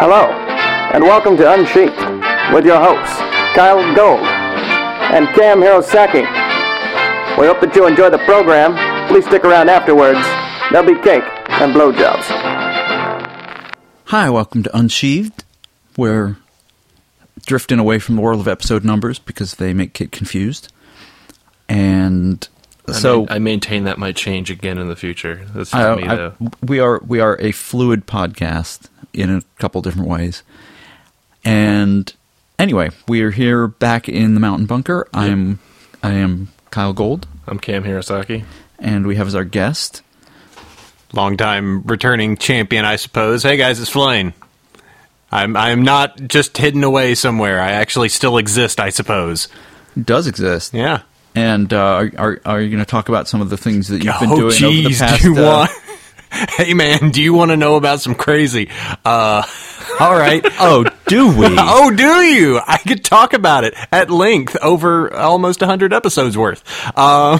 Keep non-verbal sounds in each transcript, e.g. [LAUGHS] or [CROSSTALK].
Hello, and welcome to Unsheathed with your hosts, Kyle Gold and Cam Hirosaki. We hope that you enjoy the program. Please stick around afterwards. There'll be cake and blowjobs. Hi, welcome to Unsheathed. We're drifting away from the world of episode numbers because they make it confused. And so I, maintain that might change again in the future. That's just I- me, I- we are we are a fluid podcast in a couple different ways. And anyway, we are here back in the mountain bunker. I am I am Kyle Gold, I'm Cam Hirosaki. and we have as our guest. long time returning champion, I suppose. Hey guys, it's Flame. I'm I'm not just hidden away somewhere. I actually still exist, I suppose. Does exist, Yeah. And uh, are, are are you going to talk about some of the things that you've been oh, doing over the past? do you uh, want? [LAUGHS] hey man, do you want to know about some crazy? Uh, [LAUGHS] all right. oh, do we? [LAUGHS] Oh, do you? I could talk about it at length over almost 100 episodes worth. Uh,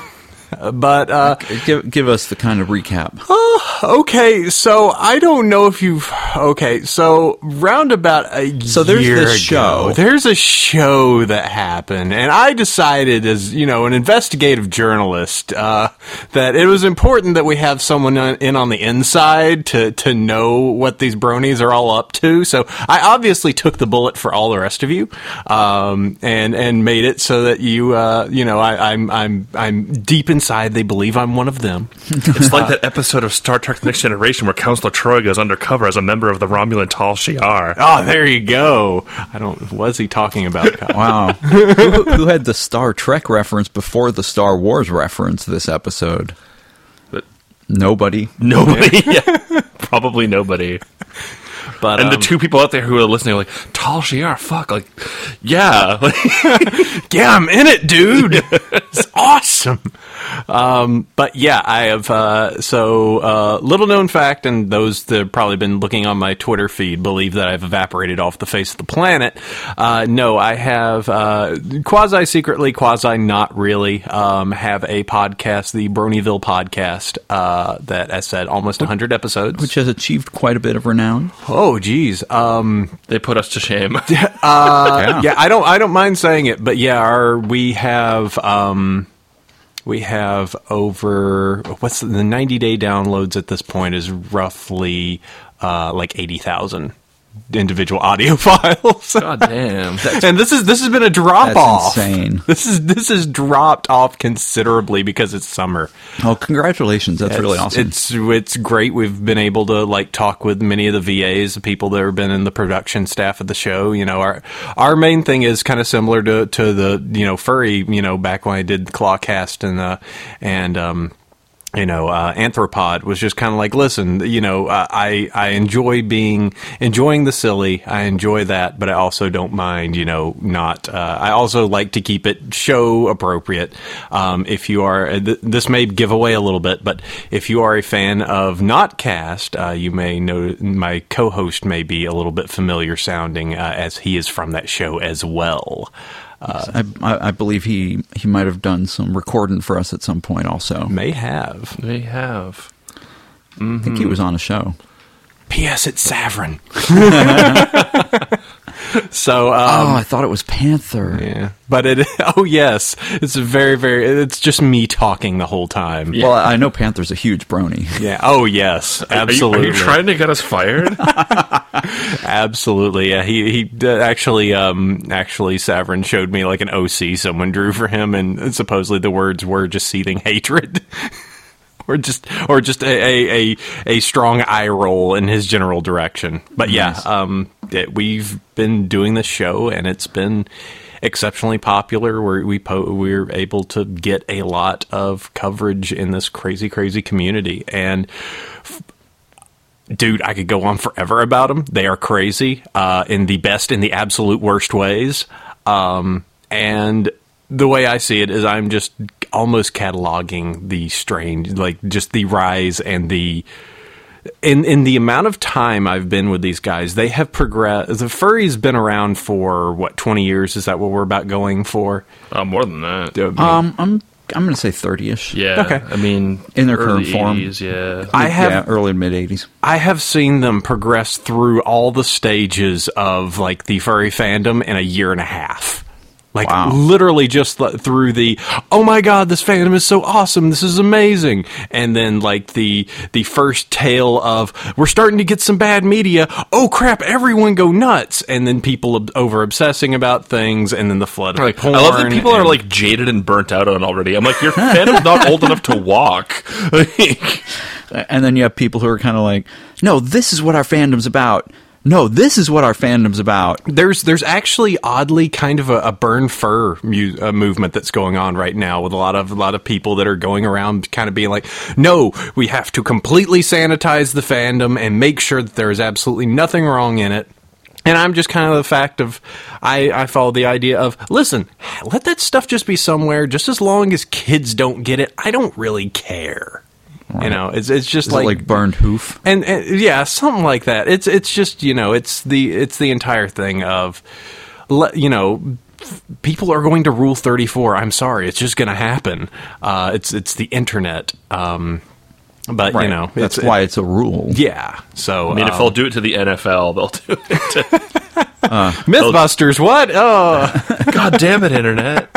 [LAUGHS] but uh, give give us the kind of recap. okay, so I don't know if you've. Okay, so roundabout a So there's this show. There's a show that happened, and I decided, as you know, an investigative journalist, uh, that it was important that we have someone in on the inside to to know what these bronies are all up to. So I obviously took the bullet for all the rest of you, um, and and made it so that you, uh, you know, I, I'm I'm I'm deep inside. They believe I'm one of them. [LAUGHS] It's like that episode of Star Trek: The Next Generation where Counselor Troi goes undercover as a member of the Romulan Tal Shiar. Oh, [LAUGHS] there you go. I don't. Was he talking about? Kyle? [LAUGHS] Wow. who, who had the Star Trek reference before the Star Wars reference this episode? But- Nobody. Nobody, yeah, probably nobody. But And the um, two people out there who are listening are like, Tal Shiar, fuck, like, yeah, like, yeah, I'm in it, dude. it's awesome. Um, but yeah, I have. Uh, so uh, little known fact, and those that have probably been looking on my Twitter feed believe that I've evaporated off the face of the planet. Uh, no, I have uh, quasi secretly, quasi not really. Um, have a podcast, the Bronyville podcast, uh, that I said almost 100 episodes. Which has achieved quite a bit of renown. oh, geez. Um, they put us to shame. [LAUGHS] Uh, yeah. I don't I don't mind saying it, but yeah, our we have um we have over what's the, the 90 day downloads at this point is roughly uh like 80,000 individual audio [LAUGHS] files. God damn. and this is this has been a drop That's off. insane. [LAUGHS] This is this has dropped off considerably because it's summer. Oh, congratulations. That's really awesome. It's it's great. We've been able to like talk with many of the VAs, the people that have been in the production staff of the show. You know, our our main thing is kind of similar to to the you know furry. You know, back when I did Clawcast and uh and um you know, uh, Anthropod was just kind of like, listen, you know, uh, I I enjoy being enjoying the silly. I enjoy that, but I also don't mind, you know, not. Uh, I also like to keep it show appropriate. Um, if you are, uh, th- this may give away a little bit, but if you are a fan of Notcast, uh, you may know my co-host may be a little bit familiar sounding uh, as he is from that show as well. Uh, I, I, I believe he, he might have done some recording for us at some point also. May have. May have. I think he mm-hmm. was on a show. P.S. It's Savrin. [LAUGHS] [LAUGHS] [LAUGHS] so, um, oh, I thought it was Panther. Yeah, but it. [LAUGHS] Oh yes, it's very very. It's just me talking the whole time. Well, I know Panther's a huge brony. [LAUGHS] Yeah. Oh yes, Are you, absolutely. are you trying to get us fired? Absolutely. Yeah. He he uh, actually um actually Savrin showed me like an OC someone drew for him, and supposedly the words were just seething hatred. Or just, or just a, a, a, a strong eye roll in his general direction. But yeah, Nice. um, it, we've been doing this show, and it's been exceptionally popular. We're, we po- we're able to get a lot of coverage in this crazy, crazy community, and dude, I could go on forever about them. They are crazy uh, in the best, in the absolute worst ways. Um, and the way I see it is, I'm just almost cataloging the strange, like just the rise and the. In in the amount of time I've been with these guys, they have progressed. The furry's been around for what twenty years? Is that what we're about going for? uh, more than that. Uh, Um, I'm I'm going to say 30ish. Yeah. Okay. I mean, In their early current form. yeah. I have yeah, early mid 80s. I have seen them progress through all the stages of like the furry fandom in a year and a half. Like Wow. literally just l- through the oh my god this fandom is so awesome this is amazing and then like the the first tale of we're starting to get some bad media oh crap everyone go nuts and then people ob- over obsessing about things and then the flood of Like, porn I love that people are like jaded and burnt out on it already. I'm like, your fandom's [LAUGHS] not old enough to walk. [LAUGHS] And then you have people who are kind of like, no, this is what our fandom's about. No, this is what our fandom's about. There's there's actually oddly kind of a, a burn fur mu- uh, movement that's going on right now with a lot of a lot of people that are going around kind of being like, no, we have to completely sanitize the fandom and make sure that there is absolutely nothing wrong in it. And I'm just kind of the fact of I, I follow the idea of listen, let that stuff just be somewhere. Just as long as kids don't get it, I don't really care. You know, it's it's just Is like it like burned hoof? and, and yeah, something like that. It's it's just you know it's the it's the entire thing of you know people are going to rule 34 i'm sorry it's just going to happen uh, it's it's the internet um, but you know that's it's, why it's a rule. yeah so I mean, if um, they'll do it to the NFL, they'll do it to. [LAUGHS] mythbusters what oh [LAUGHS] God damn it, internet.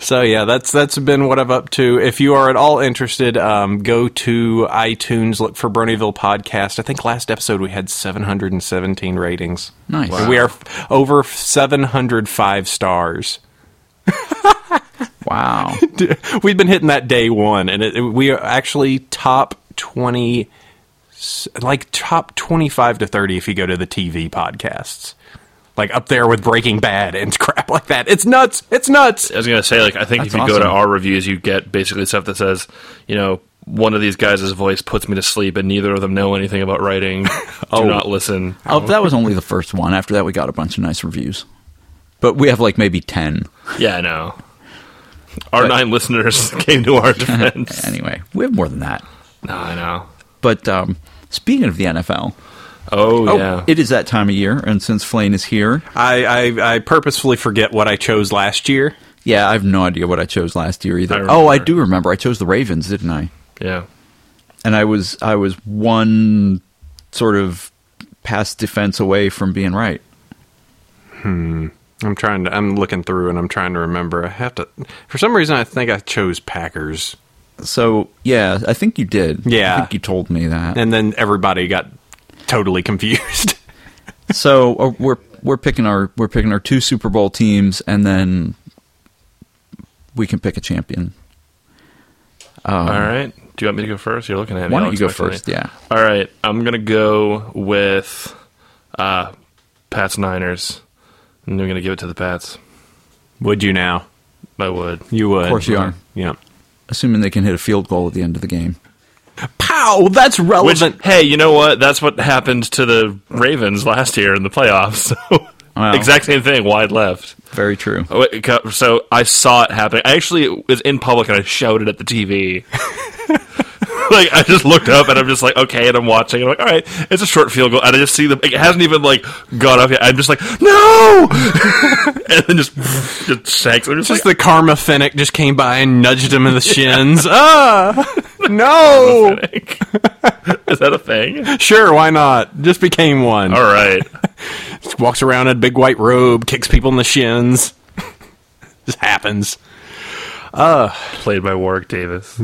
So yeah, that's that's been what I've up to. If you are at all interested, um, go to iTunes, look for Bronyville Podcast. I think last episode we had 717 ratings. Nice. And we are f- over 705 stars. [LAUGHS] Wow. [LAUGHS] We've been hitting that day one, and it, it- we are actually top 20, s- like top 25 to 30 if you go to the TV podcasts. Like up there with Breaking Bad and [LAUGHS] crap like that. It's nuts. It's nuts. I was gonna say, like, I think if That's you go to our reviews, you get basically stuff that says, you know, one of these guys' voice puts me to sleep, and neither of them know anything about writing. [LAUGHS] Do not listen. oh, that was only the first one. After that, we got a bunch of nice reviews. But we have like maybe 10. Yeah, I know. Our But- nine listeners [LAUGHS] came to our defense. Anyway, we have more than that. No, I know. But um, speaking of the NFL, Oh, yeah. it is that time of year, and since Flane is here, I, I, I purposefully forget what I chose last year. yeah, I have no idea what I chose last year either. I oh, I do remember. I chose the Ravens, didn't I? yeah. And I was I was one sort of pass defense away from being right. Hmm. I'm trying to. I'm looking through and I'm trying to remember. I have to. For some reason, I think I chose Packers, So yeah, I think you did. Yeah. I think you told me that. and then everybody got totally confused. [LAUGHS] so uh, we're we're picking our we're picking our two Super Bowl teams, and then we can pick a champion. All right. Do you want me to go first? You're looking at me. Why don't you go expectantly. first? Yeah. All right. I'm going to go with uh, Pats Niners. And I'm going to give it to the Pats. Would you now? I would. You would. Of course you are. Yeah. Assuming they can hit a field goal at the end of the game. Pow! That's Which, relevant. hey, you know what? That's what happened to the Ravens last year in the playoffs. [LAUGHS] So Wow. exact same thing, wide left. Very true. Oh, wait, co- So I saw it happening. I actually was in public and I shouted at the TV. [LAUGHS] [LAUGHS] like I just looked up and I'm just like, okay, and I'm watching. And I'm like, all right, it's a short field goal, and I just see the. It hasn't even like gone up yet. I'm just like, no, [LAUGHS] and then just just shanks. I'm just, Just like, the karma Fennec just came by and nudged him in the [LAUGHS] shins. ah, no. is that a thing? Sure, why not? Just became one. All right. Just walks around in a big white robe, kicks people in the shins. Just happens. Uh, Played by Warwick Davis.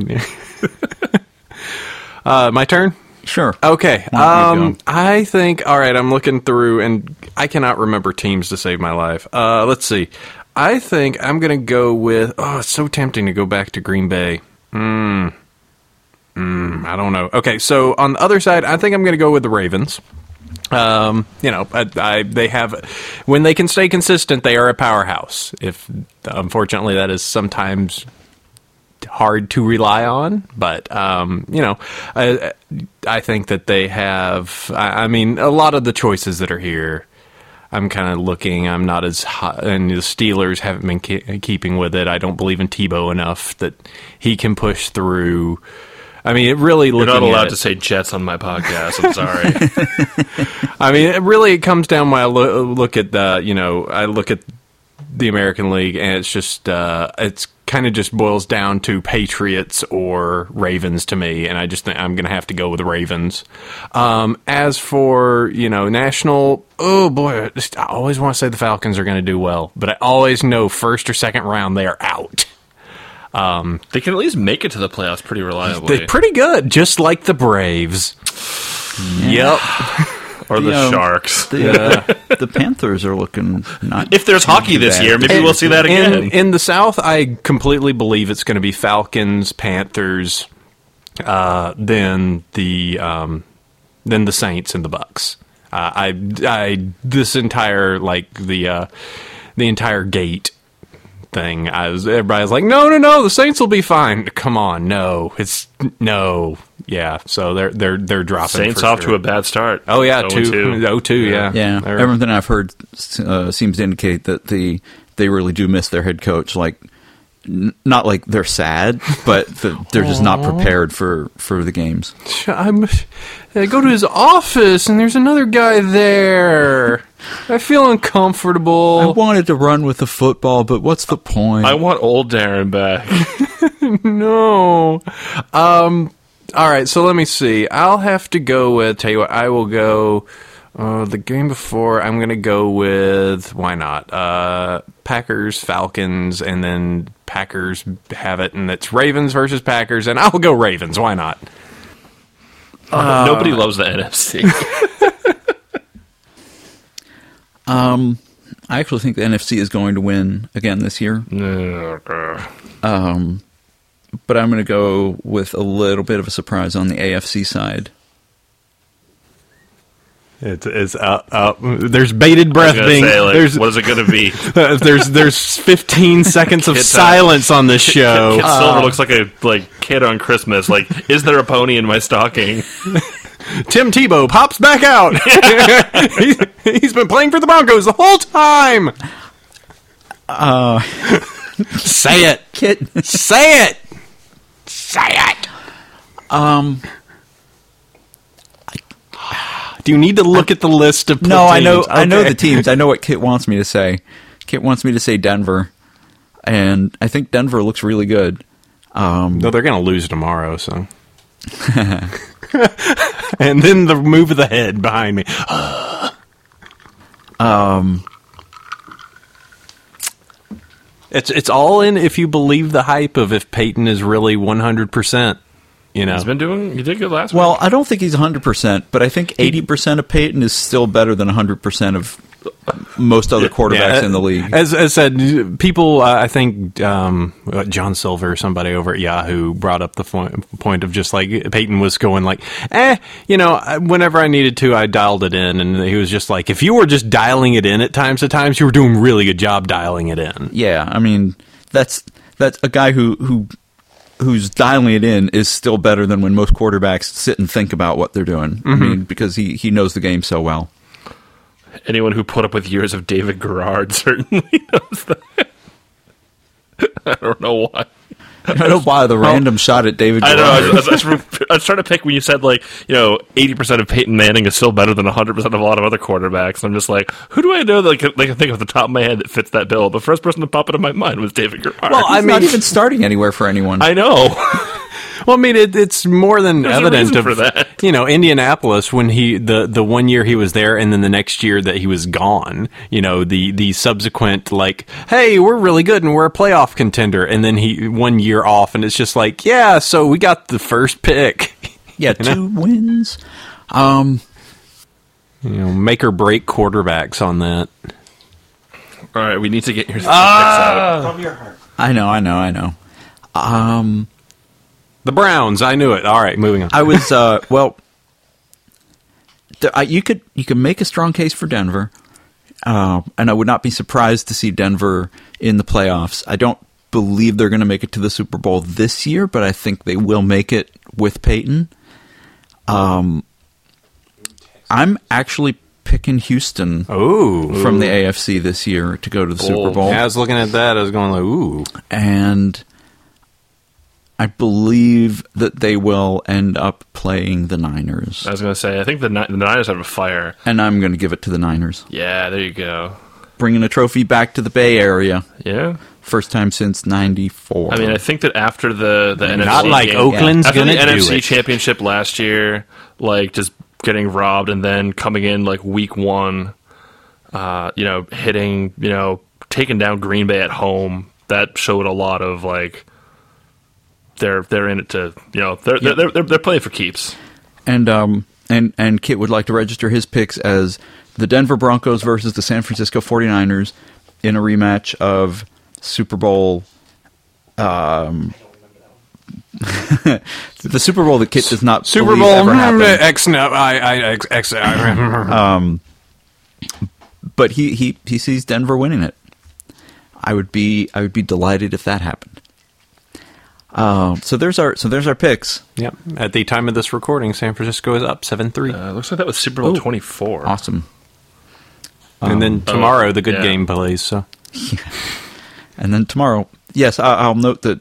Uh, my turn. Sure. Okay. Why don't you Um. I think. All right. I'm looking through, and I cannot remember teams to save my life. Uh, let's see. I think I'm going to go with. Oh, it's so tempting to go back to Green Bay. Hmm. Mm, I don't know. Okay, so on the other side, I think I'm going to go with the Ravens. Um, you know, I, I, they have when they can stay consistent, they are a powerhouse. If unfortunately, that is sometimes hard to rely on, but um, you know, I, I think that they have. I, I mean, a lot of the choices that are here. I'm kind of looking. I'm not as hot, and the Steelers haven't been ke- keeping with it. I don't believe in Tebow enough that he can push through. I mean, it really You're not allowed it- to say Jets on my podcast. I'm sorry. [LAUGHS] I mean, it really it comes down when I lo- look at the, you know, I look at the American League, and it's just uh, it's kind of just boils down to Patriots or Ravens to me, and I just think I'm going to have to go with Ravens. Um, as for you know national, oh boy, I, always want to say the Falcons are going to do well, but I always know first or second round they are out. They can at least make it to the playoffs pretty reliably. They're pretty good, just like the Braves. Yep. [LAUGHS] or the The, um, Sharks. The, [LAUGHS] the Panthers are looking not. if there's hockey this bad. year, maybe And we'll see that again. In, in the South, I completely believe it's going to be Falcons, Panthers, uh, then the um, then the Saints and the Bucs. Uh, I, I this entire like the uh, the entire gate thing. I was everybody was like, no, no, no, the Saints will be fine. Come on, no, it's no, yeah. So they're they're they're dropping. Saints off sure. to a bad start. Oh yeah, 0-2. two, oh two, [LAUGHS] yeah, yeah, They're- everything I've heard uh, seems to indicate that the they really do miss their head coach. Like, n- not like they're sad, but [LAUGHS] that they're just not prepared for for the games. I'm, I go to his office and there's another guy there. I feel uncomfortable. I wanted to run with the football, but what's the point? I want old Darren back. [LAUGHS] no. Um. All right. So let me see. I'll have to go with. Tell you what. I will go. Uh, the game before, I'm going to go with why not? Uh, Packers, Falcons, and then Packers have it, and it's Ravens versus Packers, and I'll go Ravens. Why not? Nobody loves the NFC. [LAUGHS] um, I actually think the NFC is going to win again this year. Um, but I'm going to go with a little bit of a surprise on the AFC side. It's, it's uh, uh, there's bated breath being say, like, there's what is it going to be? Uh, [LAUGHS] there's there's 15 [LAUGHS] seconds of silence on this show. Kid Silver looks like a like kid on Christmas. Like, is there a pony in my stocking? [LAUGHS] Tim Tebow pops back out. [LAUGHS] He- he's been playing for the Broncos the whole time. Uh, [LAUGHS] say it. Kit, Say it. Say it. um, Do you need to look at the list of no, I know, teams? I know the teams. I know what Kit wants me to say. Kit wants me to say Denver, and I think Denver looks really good. Um, No, they're going to lose tomorrow, so. [LAUGHS] [LAUGHS] and then the move of the head behind me. [SIGHS] um, It's it's all in if you believe the hype of if Peyton is really 100%. You know. He's been doing. You did good last well, I don't think he's 100%, but I think 80% of Peyton is still better than 100% of most other quarterbacks Yeah, in the league. As as said, people, uh, I think um, uh, John Silver or somebody over at Yahoo brought up the fo- point of just like Peyton was going like, eh, you know, whenever I needed to, I dialed it in, and he was just like, if you were just dialing it in at times to times, you were doing a really good job dialing it in. Yeah, I mean that's that's a guy who who who's dialing it in is still better than when most quarterbacks sit and think about what they're doing. I mean, because he he knows the game so well. Anyone who put up with years of David Garrard [LAUGHS] certainly knows that. [LAUGHS] I don't know why. I don't know why the oh. random shot at David. I know. I Garrard. was, I, was, I was trying to pick when you said like you know eighty percent of Peyton Manning is still better than hundred percent of a lot of other quarterbacks. I'm just like, who do I know that I can, I can think of the top of my head that fits that bill? The first person to pop into my mind was David Garrard. Well, I'm not even starting anywhere for anyone. I know. [LAUGHS] Well, I mean, it, it's more than There's evident reason of for that. you know Indianapolis when he the the one year he was there, and then the next year that he was gone. You know the the subsequent like, hey, we're really good and we're a playoff contender, and then he one year off, and it's just like, yeah, so we got the first pick. [LAUGHS] yeah, two wins. Um, you know, make or break quarterbacks on that. All right, we need to get your picks Ah! out. I know, I know, I know. Um, The Browns, I knew it. All right, moving on. I was uh, [LAUGHS] well. th- I, you could you could make a strong case for Denver, uh, and I would not be surprised to see Denver in the playoffs. I don't believe they're going to make it to the Super Bowl this year, but I think they will make it with Peyton. Um, I'm actually picking Houston oh, from the AFC this year to go to the Super Bold. Bowl, I was looking at that. I was going like, ooh. and I believe that they will end up playing the Niners. I was going to say, I think the, Ni- the Niners have a fire. And I'm going to give it to the Niners. Yeah, there you go. bringing a trophy back to the Bay Area. Yeah. First time since '94. I mean, I think that after the the Not NFC like game, Oakland's after the NFC it. championship last year, like just getting robbed and then coming in like week one, uh, you know, hitting, you know, taking down Green Bay at home. That showed a lot of like they're they're in it to you know they're Yeah. they're, they're they're playing for keeps. and um and and Kit would like to register his picks as the Denver Broncos versus the San Francisco 49ers in a rematch of Super Bowl um [LAUGHS] the Super Bowl that Kit does not Super Bowl ever happened. X no I I X X I, [LAUGHS] but he, he he sees Denver winning it. I would be I would be delighted if that happened. Um, so there's our so there's our picks. Yep. At the time of this recording, San Francisco is up seven three, Uh, looks like that was Super Bowl Ooh. twenty four. Awesome. and then tomorrow the good yeah. game plays. So [LAUGHS] And then tomorrow, yes, I, I'll note that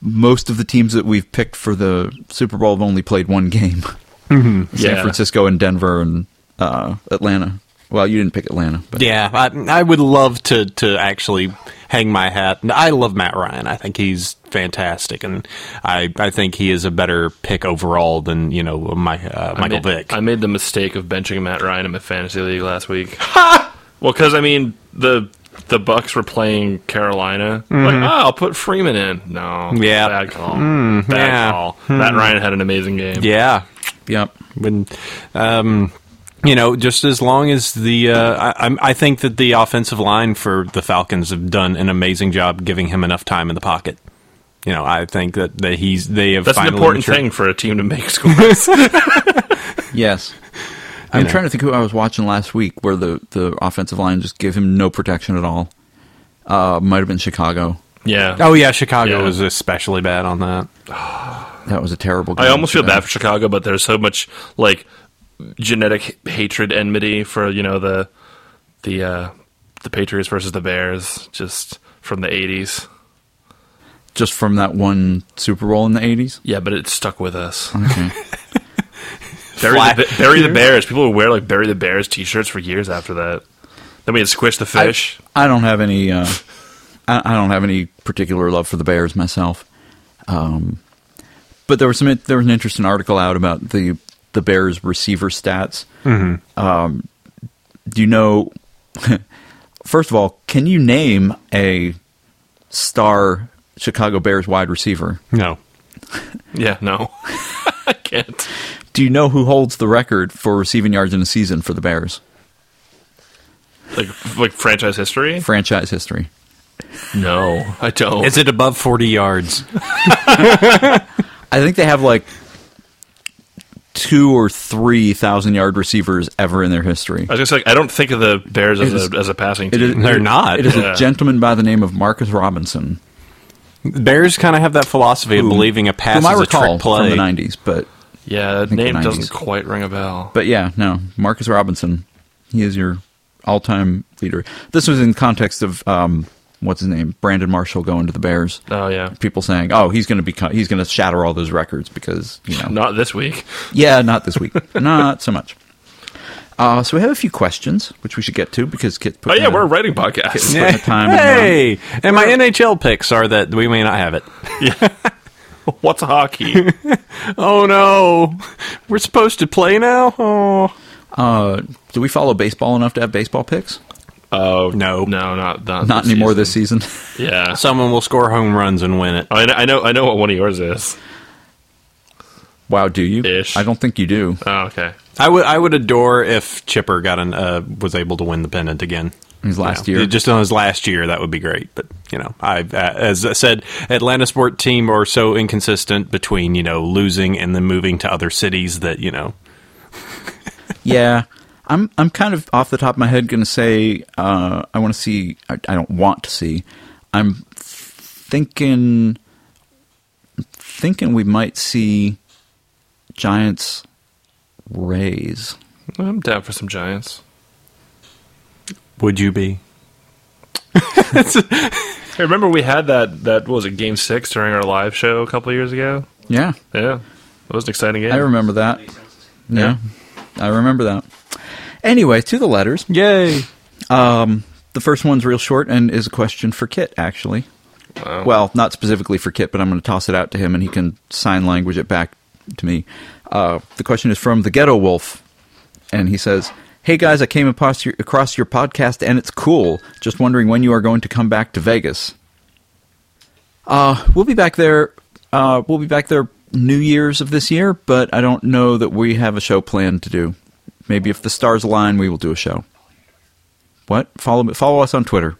most of the teams that we've picked for the Super Bowl have only played one game. [LAUGHS] San Yeah. Francisco and Denver and uh, Atlanta. Well, you didn't pick Atlanta, but yeah, I, I would love to to actually hang my hat. I love Matt Ryan. I think he's fantastic, and I I think he is a better pick overall than you know my uh, I Michael made, Vick. I made the mistake of benching Matt Ryan in my fantasy league last week. [LAUGHS] well, because I mean the the Bucs were playing Carolina. Like, oh, I'll put Freeman in. No, Mm-hmm. Yeah. bad call. bad yeah. call. Matt Ryan had an amazing game. yeah, yep. when um you know just as long as the uh, I, I'm- think that the offensive line for the Falcons have done an amazing job giving him enough time in the pocket. You know, I think that, that he's they have That's an important matured. thing for a team to make scores. [LAUGHS] Yes. I'm know. trying to think who I was watching last week where the, the offensive line just gave him no protection at all. Uh, might have been Chicago. yeah. Oh yeah, Chicago Yeah. was especially bad on that. [SIGHS] That was a terrible game. I almost feel bad for Chicago, but there's so much like genetic hatred, enmity for you know the the uh, the Patriots versus the Bears, just from the '80s. Just from that one Super Bowl in the 80s? Yeah, but it stuck with us. Okay. [LAUGHS] Bury the, bury the Bears. People would wear like bury the Bears T-shirts for years after that. Then we had squish the fish. I don't have any. Uh, I, I don't have any particular love for the Bears myself. Um, but there was some. There was an interesting article out about the the Bears receiver stats. Um, do you know? [LAUGHS] first of all, can you name a star Chicago Bears wide receiver? No. [LAUGHS] yeah, no, [LAUGHS] I can't. Do you know who holds the record for receiving yards in a season for the Bears? Like like franchise history? Franchise history. No, I don't. Is it above 40 yards? I think they have like two or three thousand yard receivers ever in their history. I was just like, I don't think of the Bears as It is- a as a passing team. is, They're not. It is Yeah. a gentleman by the name of Marcus Robinson. Bears kind of have that philosophy of believing a pass whom I is a recall trick play. from the '90s, but yeah, that think the name doesn't quite ring a bell. but yeah, no, Marcus Robinson. He is your all-time leader. This was in context of um, what's his name, Brandon Marshall going to the Bears. Oh yeah, People saying, "Oh, he's going to become, he's going to shatter all those records because you know." [LAUGHS] not this week. Yeah, not this week, [LAUGHS] not so much. Uh, so we have a few questions which we should get to because Kit put Oh yeah, down- we're a writing podcast. Putting [LAUGHS] the time Hey, and my NHL picks are that we may not have it. What's hockey? Oh no, we're supposed to play now. Oh Uh, do we follow baseball enough to have baseball picks? Oh No. no, not not, Not this anymore season. this season. Yeah, [LAUGHS] someone will score home runs and win it. I know, I know. I know what one of yours is. wow, do you? Ish. I don't think you do. Oh okay. I would I would adore if Chipper got an uh, was able to win the pennant again. His last You know, year. just on his last year, that would be great. But you know, I uh, as I said, Atlanta sport team are so inconsistent between you know losing and then moving to other cities that you know. yeah, [LAUGHS] I'm. I'm kind of off the top of my head going to say uh, I want to see. I, I don't want to see. I'm thinking. Thinking we might see Giants Rays. I'm down for some Giants. Would you be? [LAUGHS] Hey, remember we had that that what was a game six during our live show a couple years ago? Yeah, Yeah, it was an exciting game. I remember that. Yeah, I remember that. Anyway, to the letters. Yay! Um, the first one's real short and is a question for Kit, actually. Wow. Well, not specifically for Kit, but I'm going to toss it out to him and he can sign language it back to me. Uh, the question is from the Ghetto Wolf, and he says, Hey guys, I came across your, across your podcast and it's cool. Just wondering when you are going to come back to Vegas. Uh, we'll be back there. Uh, we'll be back there New Year's of this year, but I don't know that we have a show planned to do. Maybe if the stars align, we will do a show. What? Follow follow us on Twitter.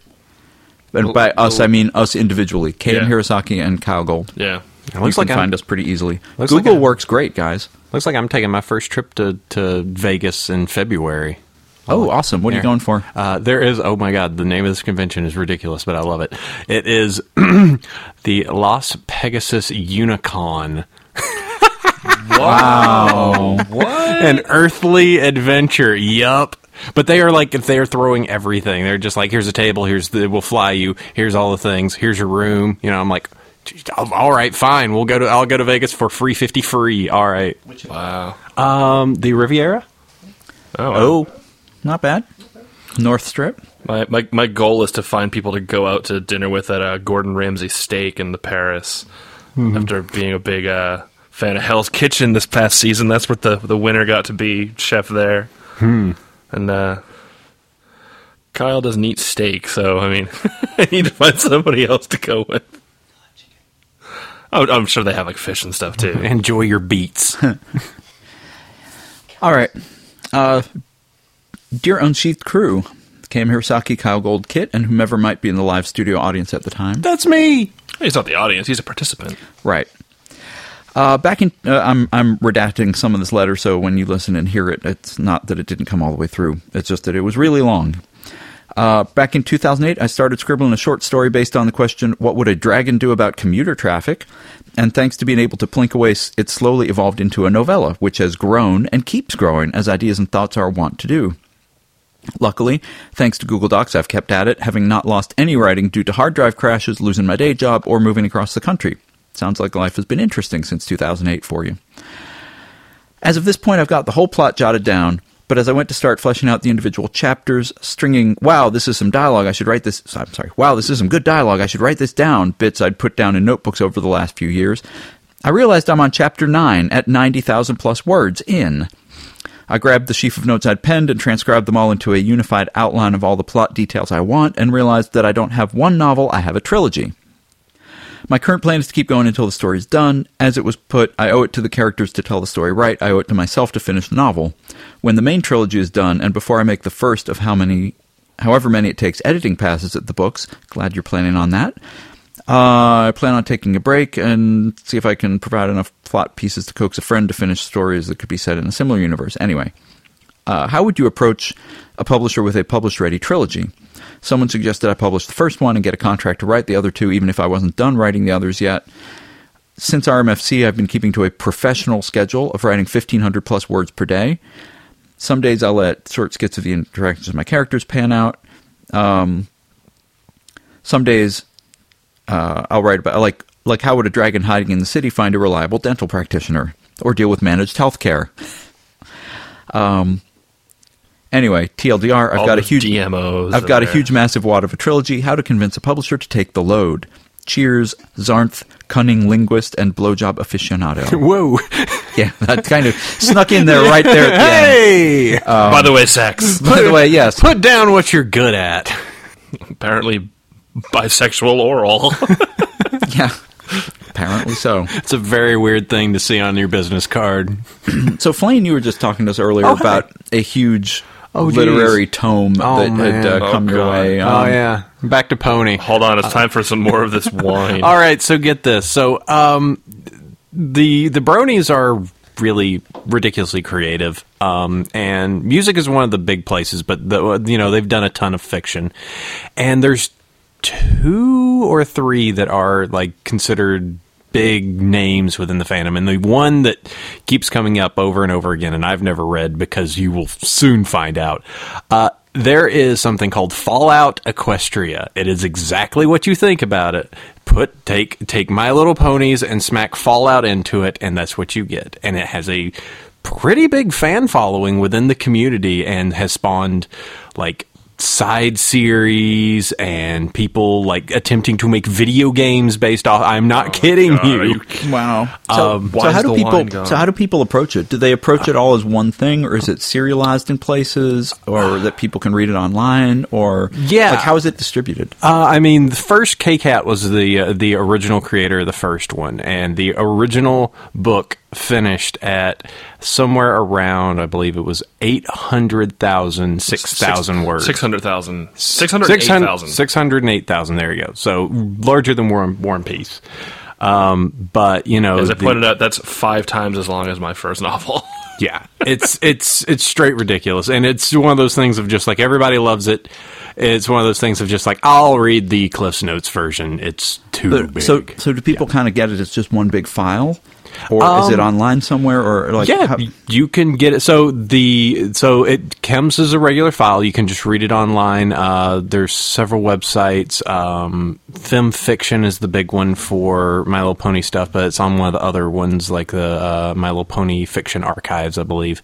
And by us, I mean us individually. KM Yeah. Hirosaki and Kyle Gold. yeah. It looks you like can I'm- find us pretty easily. Looks like Google I- works great, guys. Looks like I'm taking my first trip to, to Vegas in February. Oh, awesome! What are you going for? Uh, there is, oh my god, the name of this convention is ridiculous, but I love it. It is [CLEARS THROAT] the Las Pegasus Unicon. [LAUGHS] Wow! What? An earthly adventure. Yup. But they are like if they're throwing everything. They're just like, here's a table, here's the we'll fly you, here's all the things, here's your room. You know, I'm like, all right, fine. We'll go to I'll go to Vegas for free fifty free. All right. Wow. Um, the Riviera. Oh, wow. oh, not bad. North Strip. My, my my goal is to find people to go out to dinner with at a Gordon Ramsay Steak in the Paris. After being a big uh, fan of Hell's Kitchen this past season, that's what the the winner got to be chef there. And uh, Kyle doesn't eat steak, so I mean, [LAUGHS] I need to find somebody else to go with. Oh, I'm sure they have like fish and stuff too. [LAUGHS] Enjoy your beats. [LAUGHS] All right. Uh, dear Unsheathed crew, Cam Hirosaki, Kyle Gold, Kit, and whomever might be in the live studio audience at the time. That's me. He's not the audience; he's a participant. Right. Uh, back in, uh, I'm I'm redacting some of this letter, so when you listen and hear it, it's not that it didn't come all the way through. It's just that it was really long. Uh, back in 2008, I started scribbling a short story based on the question, "What would a dragon do about commuter traffic?" And thanks to being able to plink away, it slowly evolved into a novella, which has grown and keeps growing as ideas and thoughts are wont to do. Luckily, thanks to Google Docs, I've kept at it, having not lost any writing due to hard drive crashes, losing my day job, or moving across the country. Sounds like life has been interesting since 2008 for you. As of this point, I've got the whole plot jotted down, but as I went to start fleshing out the individual chapters, stringing, wow, this is some dialogue, I should write this, I'm sorry, wow, this is some good dialogue, I should write this down, bits I'd put down in notebooks over the last few years, I realized I'm on chapter 9 at 90,000 plus words in. I grabbed the sheaf of notes I'd penned and transcribed them all into a unified outline of all the plot details I want, and realized that I don't have one novel, I have a trilogy. My current plan is to keep going until the story is done. As it was put, I owe it to the characters to tell the story right, I owe it to myself to finish the novel. When the main trilogy is done, and before I make the first of how many, however many it takes editing passes at the books, glad you're planning on that. Uh, I plan on taking a break and see if I can provide enough plot pieces to coax a friend to finish stories that could be set in a similar universe. Anyway, uh, how would you approach a publisher with a published ready trilogy? Someone suggested I publish the first one and get a contract to write the other two, even if I wasn't done writing the others yet. Since RMFC, I've been keeping to a professional schedule of writing 1,500 plus words per day. Some days I'll let short skits of the interactions of my characters pan out. Um, some days uh, I'll write about like like how would a dragon hiding in the city find a reliable dental practitioner or deal with managed health care. Um. Anyway, TLDR, I've All got a huge DMOs I've in got a huge massive wad of a trilogy. How to convince a publisher to take the load. Cheers, Zarnth, cunning linguist and blowjob aficionado. [LAUGHS] Whoa. yeah, that kind of snuck in there right there at the end. Hey. Um, By the way, sex [LAUGHS] By the way, yes, Put down what you're good at. apparently bisexual oral. [LAUGHS] yeah, apparently so. It's a very weird thing to see on your business card. [CLEARS THROAT] So, Flane, you were just talking to us earlier Oh, hey. about a huge Oh, geez. literary tome Oh, that had uh, come Oh, your God. way. oh Um, yeah, back to Pony. Hold on, it's time for some more of this [LAUGHS] wine. All right, so get this. So um, the the Bronies are really ridiculously creative, um, and music is one of the big places. But the, you know they've done a ton of fiction, and there's two or three that are like considered big names within the fandom. And the one that keeps coming up over and over again and I've never read because you will soon find out uh, there is something called Fallout Equestria. It is exactly what you think about it. Put take take My Little Ponies and smack Fallout into it and that's what you get. And it has a pretty big fan following within the community and has spawned like side series and people like attempting to make video games based off. I'm not kidding Oh God, you. you Wow. So, Um, so why how is do people so how do people approach it? Do they approach it all as one thing, or is it serialized in places, or that people can read it online, or Yeah. like how is it distributed? Uh, I mean, the first Kkat was the uh, the original creator of the first one, and the original book finished at somewhere around, I believe it was 800,000, 6,000 words. 600,000. 608,000. 608,000, there you go. So larger than War and, War and Peace. Um, but, you know... As I the- pointed out, that's five times as long as my first novel. [LAUGHS] yeah, it's it's it's straight ridiculous, and it's one of those things of just like everybody loves it. It's one of those things of just like I'll read the Cliff's Notes version. It's too But- big. so so do people kind of get it It's just one big file, or is it online somewhere, or like Um, yeah, how- you can get it. So the so it chems is a regular file. You can just read it online. Uh, there's several websites. Um, FimFiction is the big one for My Little Pony stuff, but it's on one of the other ones like the uh, My Little Pony Fiction Archives, I believe,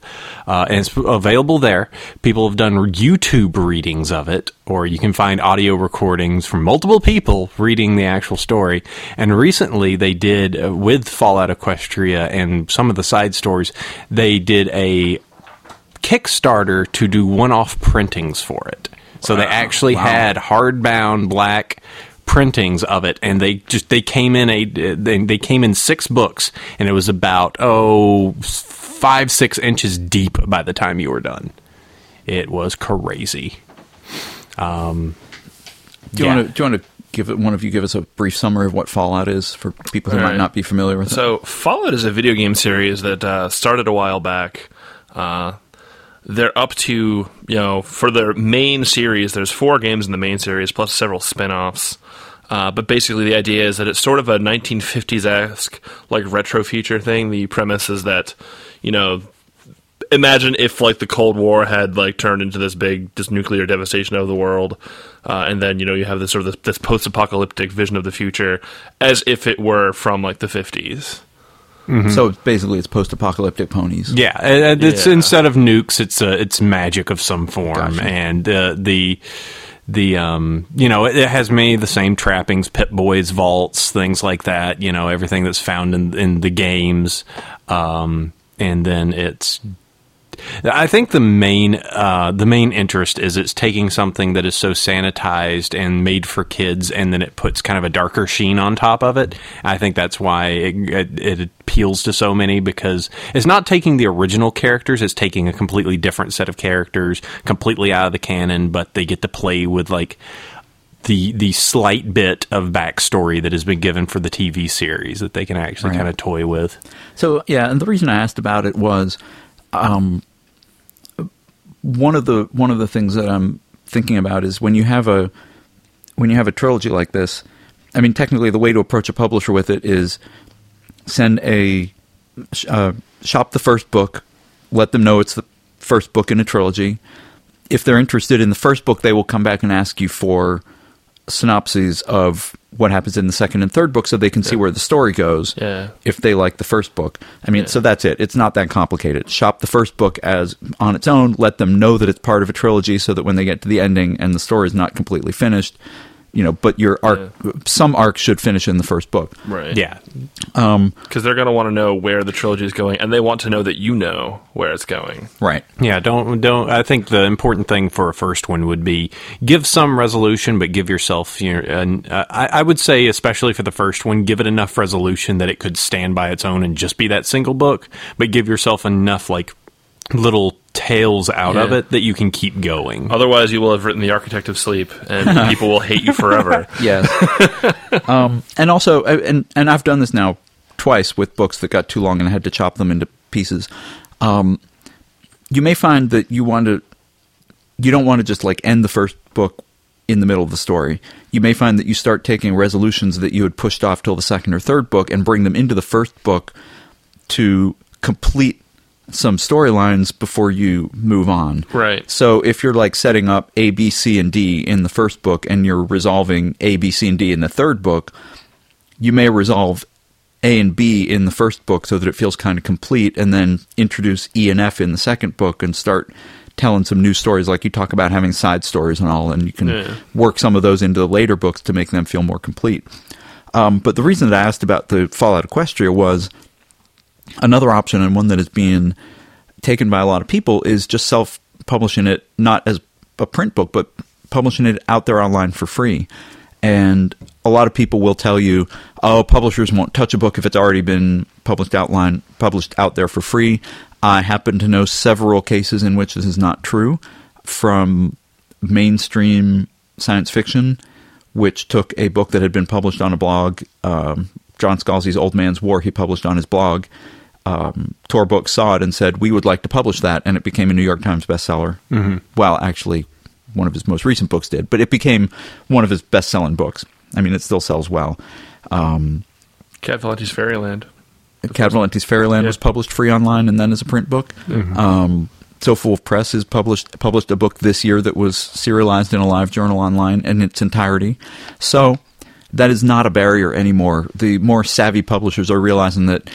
uh, and it's available there. People have done YouTube readings of it, or you can find audio recordings from multiple people reading the actual story. And recently, they did uh, with Fallout Equestria and some of the side stories. They did a Kickstarter to do one-off printings for it. So they actually had hardbound black printings of it, and they just they came in a they, they came in six books, and it was about oh five six inches deep by the time you were done. It was crazy. Um, do you yeah. want to do you want to give it one of you give us a brief summary of what Fallout is for people who All might not be familiar with it? So, Fallout is a video game series that uh, started a while back. Uh, they're up to, you know, for their main series, there's four games in the main series, plus several spin offs. Uh, but basically, the idea is that it's sort of a 1950s esque, like, retro future thing. The premise is that, you know, imagine if like the Cold War had like turned into this big this nuclear devastation of the world, uh, and then you know you have this sort of this, this post-apocalyptic vision of the future as if it were from like the fifties. So basically, it's post-apocalyptic ponies. Yeah, and it's Yeah. instead of nukes, it's uh, it's magic of some form, Gotcha. and uh, the the um you know it, it has many of the same trappings, Pip-Boys, vaults, things like that. You know everything that's found in in the games, um, and then it's. I think the main uh, the main interest is it's taking something that is so sanitized and made for kids, and then it puts kind of a darker sheen on top of it. I think that's why it, it, it appeals to so many because it's not taking the original characters; it's taking a completely different set of characters, completely out of the canon, but they get to play with like the the slight bit of backstory that has been given for the TV series that they can actually Right. kind of toy with. So yeah, and the reason I asked about it was, um, one of the one of the things that I'm thinking about is when you have a when you have a trilogy like this. I mean, technically, the way to approach a publisher with it is send a uh, shop the first book, let them know it's the first book in a trilogy. If they're interested in the first book, they will come back and ask you for synopses of what happens in the second and third book so they can see where the story goes Yeah. if they like the first book. I mean, Yeah. so that's it. It's not that complicated. Shop the first book as on its own, let them know that it's part of a trilogy so that when they get to the ending and the story is not completely finished, you know, but your arc some arc should finish in the first book. Right. Yeah, Because they're going to want to know where the trilogy is going, and they want to know that you know where it's going. Right. Yeah, don't don't. I think the important thing for a first one would be give some resolution, but give yourself. You know, and, uh, I, I would say, especially for the first one, give it enough resolution that it could stand by its own and just be that single book, but give yourself enough like little tales out of it that you can keep going. Otherwise, you will have written the Architect of Sleep, and [LAUGHS] people will hate you forever. [LAUGHS] Yes. [LAUGHS] um, and also, and and I've done this now twice with books that got too long and I had to chop them into pieces. Um, you may find that you want to, you don't want to just like end the first book in the middle of the story. You may find that you start taking resolutions that you had pushed off till the second or third book and bring them into the first book to complete some storylines before you move on. Right. So if you're like setting up A, B, C, and D in the first book and you're resolving A, B, C, and D in the third book, you may resolve A and B in the first book so that it feels kind of complete and then introduce E and F in the second book and start telling some new stories, like you talk about having side stories and all, and you can Yeah. work some of those into the later books to make them feel more complete. Um, but the reason that I asked about the Fallout Equestria was another option, and one that is being taken by a lot of people, is just self publishing it not as a print book, but publishing it out there online for free. And a lot of people will tell you, "Oh, publishers won't touch a book if it's already been published outline published out there for free." I happen to know several cases in which this is not true, from mainstream science fiction, which took a book that had been published on a blog, um, John Scalzi's Old Man's War, he published on his blog. Um, Tor Books saw it and said, "We would like to publish that," and it became a New York Times bestseller. Mm-hmm. Well, actually, one of his most recent books did, but it became one of his best-selling books. I mean, it still sells well. Um, Cat Valente's Fairyland. Cat Valente's Fairyland Yeah. was published free online and then as a print book. Um, So Full of Press has published published a book this year that was serialized in a live journal online in its entirety. So that is not a barrier anymore. The more savvy publishers are realizing that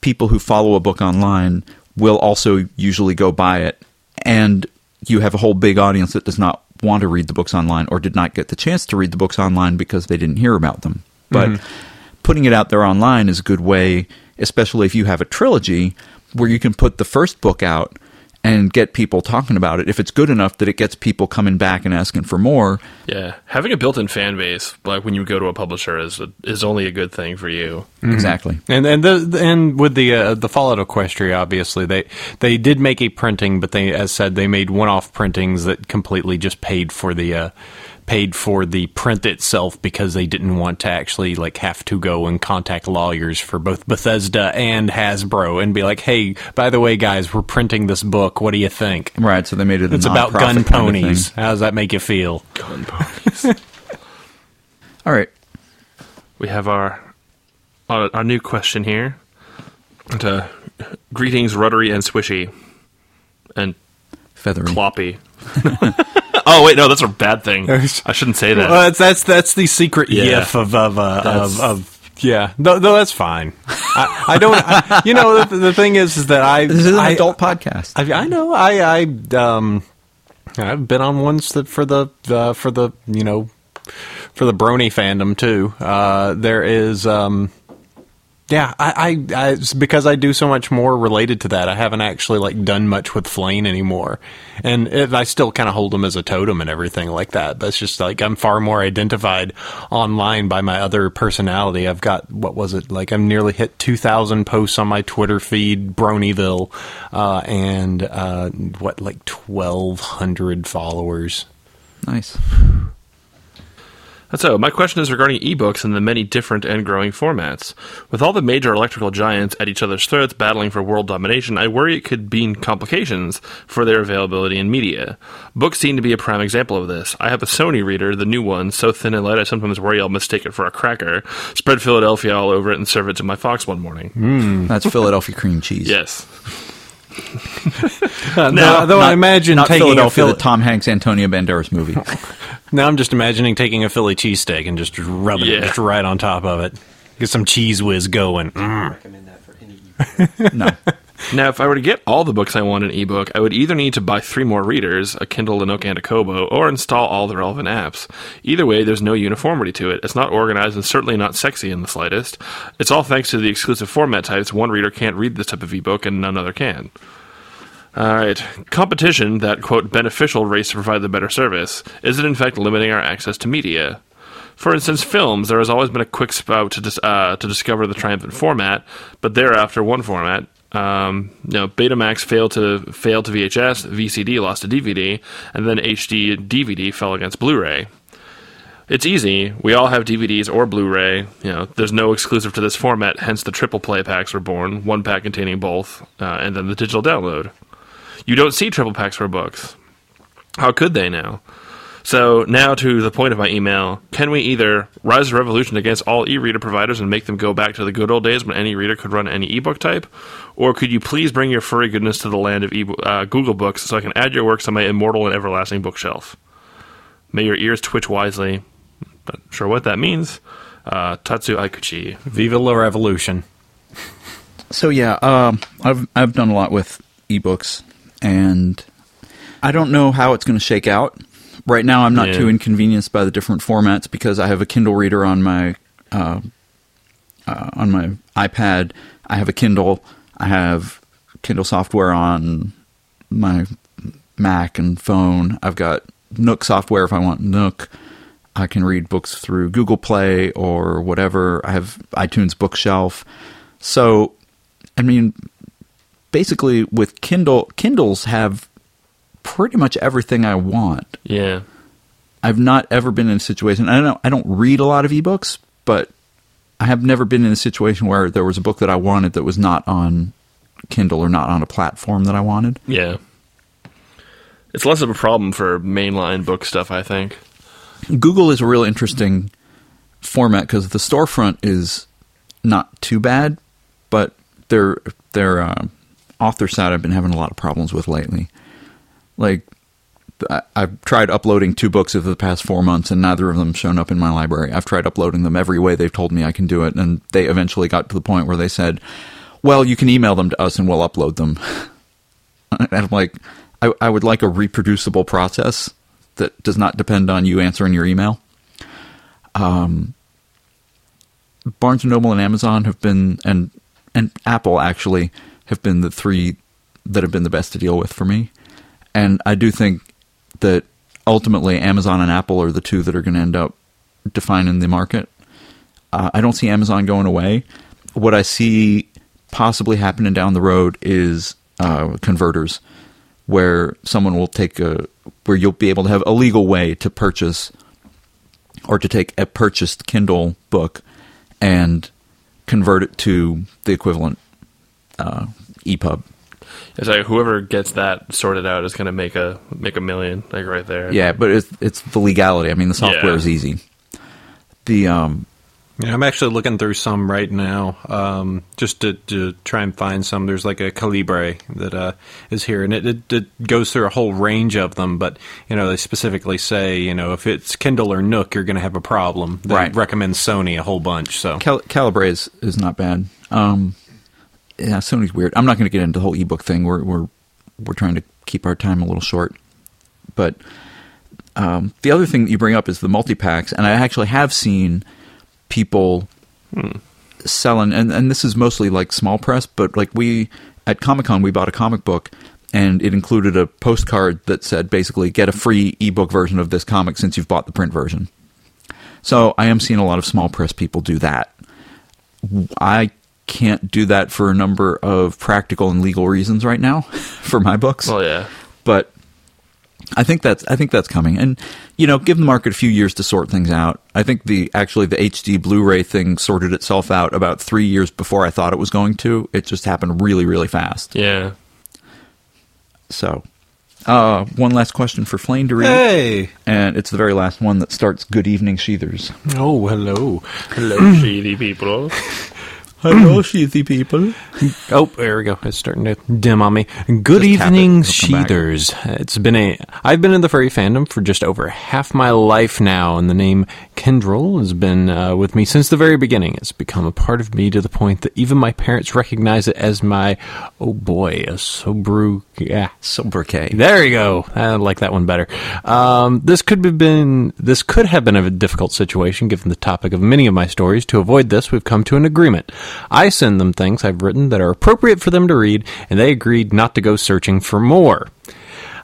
people who follow a book online will also usually go buy it, and you have a whole big audience that does not want to read the books online or did not get the chance to read the books online because they didn't hear about them. But mm-hmm. putting it out there online is a good way, especially if you have a trilogy where you can put the first book out and get people talking about it. If it's good enough that it gets people coming back and asking for more, Yeah, having a built-in fan base, like when you go to a publisher, is is only a good thing for you. exactly. And and the and with the uh, the Fallout Equestria, obviously they they did make a printing, but they as said they made one off printings that completely just paid for the uh, paid for the print itself because they didn't want to actually like have to go and contact lawyers for both Bethesda and Hasbro and be like, hey, by the way, guys, we're printing this book. What do you think? Right, so they made it. A It's about nonprofit gun kind of ponies. How does that make you feel? Gun ponies. [LAUGHS] All right, we have our our, our new question here. And, uh, greetings, ruddery and swishy, and feathery. cloppy. [LAUGHS] oh wait, no, that's a bad thing. [LAUGHS] I shouldn't say that. Well, that's that's that's the secret Yeah. gif of of uh, That's- of, of yeah. No, no, that's fine. I, I don't. I, you know, the, the thing is, is that I This is an I, adult podcast. I, I know. I I um I've been on ones that for the uh, for the you know for the brony fandom too. Uh, there is um. Yeah, I, I, I, because I do so much more related to that. I haven't actually like done much with Flane anymore, and it, I still kind of hold him as a totem and everything like that. It's just like I'm far more identified online by my other personality. I've got what was it like? I'm nearly hit 2,000 posts on my Twitter feed, Bronyville, uh, and uh, what like 1,200 followers. nice. So, my question is regarding ebooks and the many different and growing formats. With all the major electrical giants at each other's throats battling for world domination, I worry it could mean complications for their availability in media. Books seem to be a prime example of this. I have a Sony reader, the new one, so thin and light I sometimes worry I'll mistake it for a cracker, spread Philadelphia all over it, and serve it to my fox one morning. Hmm. That's Philadelphia cream cheese. Yes. Now, though I Not- imagine not taking a Philadelphia, Phil- the Tom Hanks Antonio Banderas movie. [LAUGHS] now I'm just imagining taking a Philly cheesesteak and just rubbing it just right on top of it. Get some Cheez Whiz going. Mm. recommend that for any [LAUGHS] no, Now, if I were to get all the books I want in ebook, I would either need to buy three more readers, a Kindle, a Nook, and a Kobo, or install all the relevant apps. Either way, there's no uniformity to it. It's not organized and certainly not sexy in the slightest. It's all thanks to the exclusive format types. One reader can't read this type of ebook, and none other can. All right. Competition, that quote beneficial race to provide the better service, is it in fact limiting our access to media? For instance, films, there has always been a quick spout to, dis- uh, to discover the triumphant format, but thereafter one format. Um, you know, Betamax failed to failed to VHS, VCD lost to DVD, and then HD DVD fell against Blu-ray. It's easy. We all have DVDs or Blu-ray. You know, there's no exclusive to this format. Hence, the triple play packs were born. One pack containing both, uh, and then the digital download. You don't see triple packs for books. How could they now? So now to the point of my email. Can we either rise a revolution against all e-reader providers and make them go back to the good old days when any reader could run any ebook type? Or could you please bring your furry goodness to the land of e- uh, Google Books so I can add your works on my immortal and everlasting bookshelf? May your ears twitch wisely. Not sure what that means. Uh, Tatsu Aikuchi. Viva la revolution. So yeah, um, I've I've done a lot with ebooks, and I don't know how it's going to shake out. Right now, I'm not Yeah. too inconvenienced by the different formats because I have a Kindle reader on my uh, uh, on my iPad. I have a Kindle. I have Kindle software on my Mac and phone. I've got Nook software if I want Nook. I can read books through Google Play or whatever. I have iTunes Bookshelf. So, I mean, basically with Kindle, Kindles have pretty much everything I want. Yeah. I've not ever been in a situation. I don't. I don't read a lot of ebooks, but I have never been in a situation where there was a book that I wanted that was not on Kindle or not on a platform that I wanted. Yeah. It's less of a problem for mainline book stuff, I think. Google is a real interesting format because the storefront is not too bad, but their their uh, author side I've been having a lot of problems with lately. Like I- I've tried uploading two books over the past four months, and neither of them shown up in my library. I've tried uploading them every way they've told me I can do it, and they eventually got to the point where they said, "Well, you can email them to us, and we'll upload them." [LAUGHS] and I'm like, I, I would like a reproducible process that does not depend on you answering your email. Um, Barnes and Noble and Amazon have been, and and Apple actually have been the three that have been the best to deal with for me. And I do think that ultimately Amazon and Apple are the two that are going to end up defining the market. Uh, I don't see Amazon going away. What I see possibly happening down the road is uh, converters, where someone will take a where you'll be able to have a legal way to purchase or to take a purchased Kindle book and convert it to the equivalent uh, EPUB. It's like whoever gets that sorted out is going to make a make a million, like right there. Yeah, but it's it's the legality. I mean, the software Yeah. is easy. The um, Yeah, I'm actually looking through some right now, um, just to, to try and find some. There's like a Calibre that uh, is here, and it, it, it goes through a whole range of them. But you know, they specifically say, you know, if it's Kindle or Nook, you're going to have a problem. They Right. recommend Sony a whole bunch. So Cal- Calibre is, is not bad. Um, yeah, Sony's weird. I'm not going to get into the whole ebook thing. We're we're we're trying to keep our time a little short. But um, the other thing that you bring up is the multi packs, and I actually have seen people selling, and and this is mostly like small press, but like we at Comic Con we bought a comic book. And it included a postcard that said basically, get a free ebook version of this comic since you've bought the print version. So I am seeing a lot of small press people do that. I can't do that for a number of practical and legal reasons right now [LAUGHS] for my books. Well, yeah. But I think that's I think that's coming, and you know, give the market a few years to sort things out. I think the actually the HD Blu-ray thing sorted itself out about three years before I thought it was going to. It just happened really, really fast. Yeah. So, uh, one last question for Flane to read, hey, and it's the very last one that starts. Good evening, Sheathers. oh hello, Hello, [COUGHS] shady people. [LAUGHS] Hello, [CLEARS THROAT] Sheathy people. Oh, there we go. It's starting to dim on me. Good Just evening, it'll back. Sheathers. It's been a. I've been in the furry fandom for just over half my life now, and the name Kendrel has been uh, with me since the very beginning. It's become a part of me to the point that even my parents recognize it as my. Oh boy, a sobru. Yeah, Sobriquet. there you go. I like that one better. Um, this could have been this could have been a difficult situation given the topic of many of my stories. To avoid this, we've come to an agreement. I send them things I've written that are appropriate for them to read, and they agreed not to go searching for more.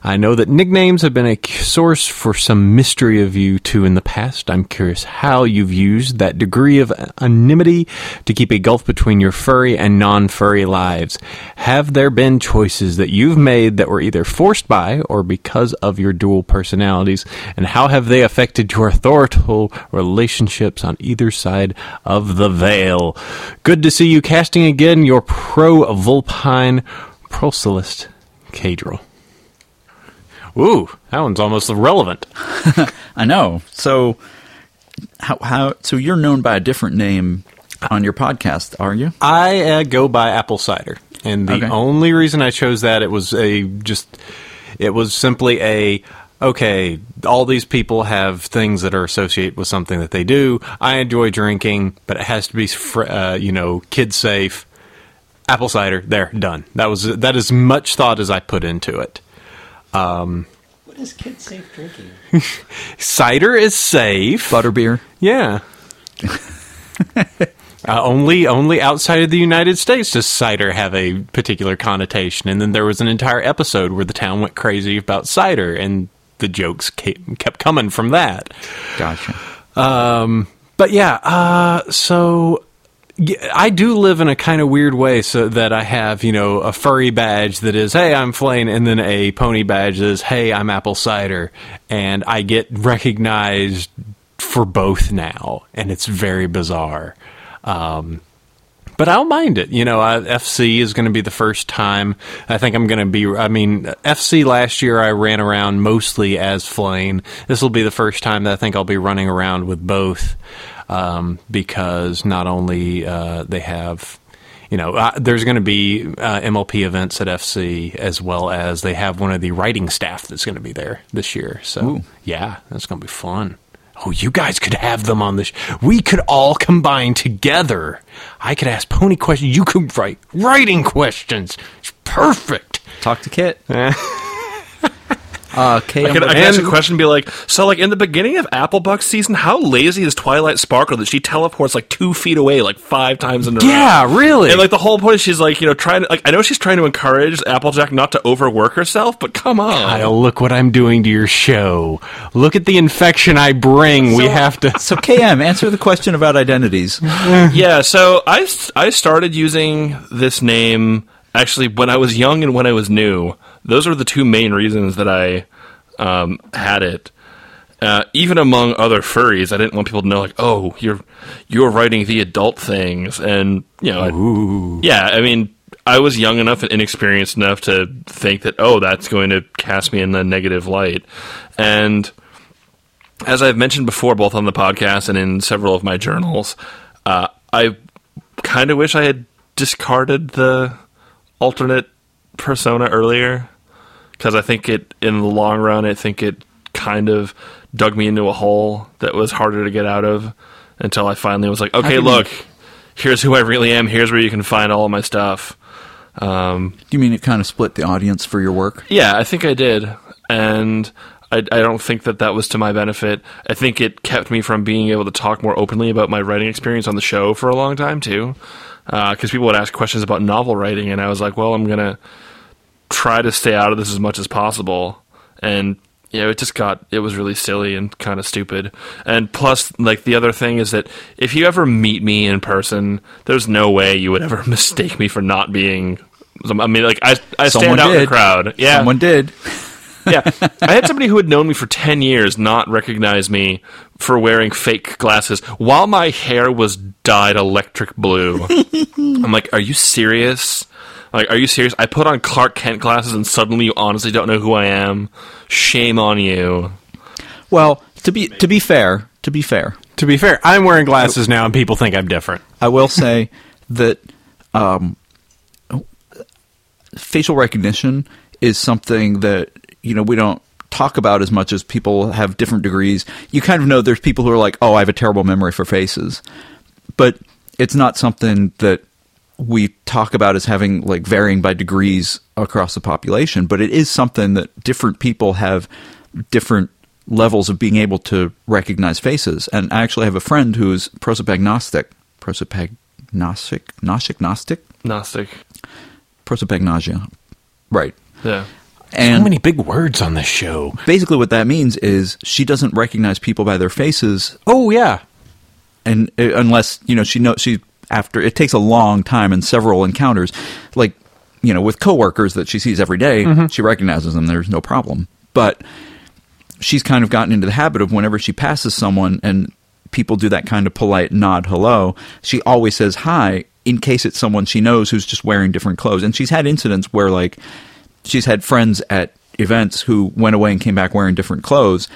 I know that nicknames have been a source for some mystery of you two in the past. I'm curious how you've used that degree of anonymity to keep a gulf between your furry and non furry lives. Have there been choices that you've made that were either forced by or because of your dual personalities? And how have they affected your authoritative relationships on either side of the veil? Good to see you casting again your pro Vulpine proselyst, Cadril. Ooh, that one's almost irrelevant. [LAUGHS] I know. So, how how so you're known by a different name on your podcast, are you? I uh, go by apple cider, and the Okay. only reason I chose that it was a just it was simply a okay. All these people have things that are associated with something that they do. I enjoy drinking, but it has to be fr- uh, you know kid safe. Apple cider, there, done. That was that as much thought as I put into it. What is kid safe drinking? [LAUGHS] Cider is safe. Butterbeer. Yeah. [LAUGHS] Uh, only, only outside of the United States does cider have a particular connotation. And then there was an entire episode where the town went crazy about cider, and the jokes came, kept coming from that. Gotcha. Um, but yeah, uh, so yeah, I do live in a kind of weird way, so that I have you know a furry badge that is hey I'm Flane, and then a pony badge that is hey I'm apple cider, and I get recognized for both now, and it's very bizarre. Um, but I don't mind it. You know, I, FC is going to be the first time. I think I'm going to be. I mean, FC last year I ran around mostly as Flane. This will be the first time that I think I'll be running around with both, um, because not only uh, they have. You know, uh, there's going to be uh, MLP events at FC as well as they have one of the writing staff that's going to be there this year. So, Ooh. yeah, that's going to be fun. Oh, you guys could have them on this. We could all combine together. I could ask pony questions. You could write writing questions. It's perfect. Talk to Kit. [LAUGHS] uh, Kay, I could, I I'm- ask a question and be like, so like in the beginning of Applebuck season, how lazy is Twilight Sparkle that she teleports like two feet away like five times in a row? Yeah, really. And like the whole point is she's like, you know, trying to like I know she's trying to encourage Applejack not to overwork herself, but come on. Kyell, look what I'm doing to your show. Look at the infection I bring. we have to. so KM, answer the question about identities. [LAUGHS] yeah, so I I started using this name actually when I was young and when I was new. Those were the two main reasons that I um, had it. Uh, even among other furries, I didn't want people to know like, oh, you're you're writing the adult things, and you know, I- yeah. I mean, I was young enough and inexperienced enough to think that oh, that's going to cast me in a negative light, and as I've mentioned before, both on the podcast and in several of my journals, uh, I kind of wish I had discarded the alternate persona earlier because I think it, in the long run, I think it kind of dug me into a hole that was harder to get out of until I finally was like, okay, look, here's who I really am. Here's where you can find all of my stuff. Um, You mean it kind of split the audience for your work? yeah, I think I did, and I, I don't think that that was to my benefit. I think it kept me from being able to talk more openly about my writing experience on the show for a long time too, because people would ask questions about novel writing, and I was like, well, I'm gonna try to stay out of this as much as possible, and you know, it just got it was really silly and kind of stupid. And plus, like the other thing is that if you ever meet me in person, there's no way you would ever [LAUGHS] mistake me for not being. I mean, like I I Someone stand out in the crowd. Yeah, Someone did. [LAUGHS] yeah. I had somebody who had known me for 10 years not recognize me for wearing fake glasses while my hair was dyed electric blue. [LAUGHS] I'm like, are you serious? Like, are you serious? I put on Clark Kent glasses and suddenly you honestly don't know who I am? Shame on you. Well, to be to be fair, to be fair, To be fair, I'm wearing glasses now, and people think I'm different. I will say that um, facial recognition is something that you know we don't talk about as much as people have different degrees. You kind of know there's people who are like, "Oh, I have a terrible memory for faces," but it's not something that we talk about as having like varying by degrees across the population. But it is something that different people have different levels of being able to recognize faces. And I actually have a friend who's prosopagnostic. Prosopagnostic? Gnostic? Gnostic? Gnostic. Prosopagnosia. Right. Yeah. And So many big words on this show. basically what that means is she doesn't recognize people by their faces Oh yeah, and uh, unless you know she knows she after it takes a long time and several encounters. Like you know with coworkers that she sees every day, mm-hmm. she recognizes them there's no problem. But she's kind of gotten into the habit of whenever she passes someone and people do that kind of polite nod hello she always says hi in case it's someone she knows who's just wearing different clothes. And she's had incidents where like she's had friends at events who went away and came back wearing different clothes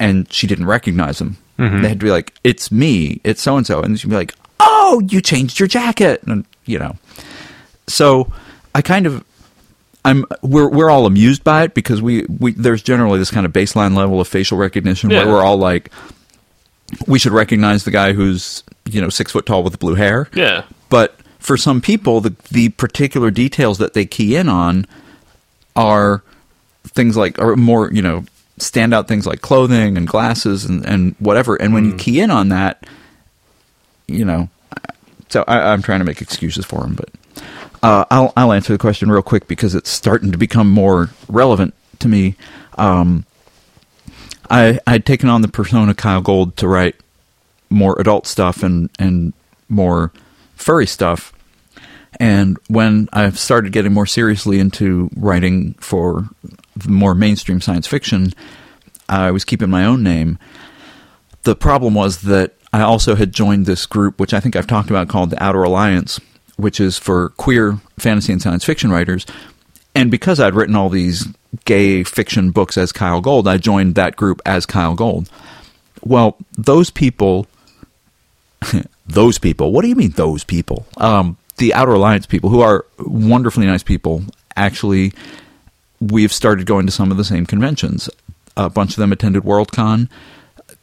and she didn't recognize them. Mm-hmm. They had to be like, "It's me, it's so and so," and she'd be like, "Oh, you changed your jacket," and you know. So I kind of, I'm we're we're all amused by it because we we there's generally this kind of baseline level of facial recognition Yeah. where we're all like, we should recognize the guy who's you know six foot tall with blue hair. Yeah. But for some people, the the particular details that they key in on are things like are more you know standout things like clothing and glasses and and whatever. And when you mm. key in on that, you know, so I, I'm trying to make excuses for him, but uh, I'll I'll answer the question real quick because it's starting to become more relevant to me. Um, I I'd taken on the persona Kyell Gold to write more adult stuff and and more furry stuff. And when I've started getting more seriously into writing for more mainstream science fiction, I was keeping my own name. The problem was that I also had joined this group, which I think I've talked about, called the Outer Alliance, which is for queer fantasy and science fiction writers. And because I'd written all these gay fiction books as Kyell Gold, I joined that group as Kyell Gold. Well, those people [LAUGHS] those people. What do you mean those people? Um, the Outer Alliance people, who are wonderfully nice people, actually, we've started going to some of the same conventions. A bunch of them attended Worldcon.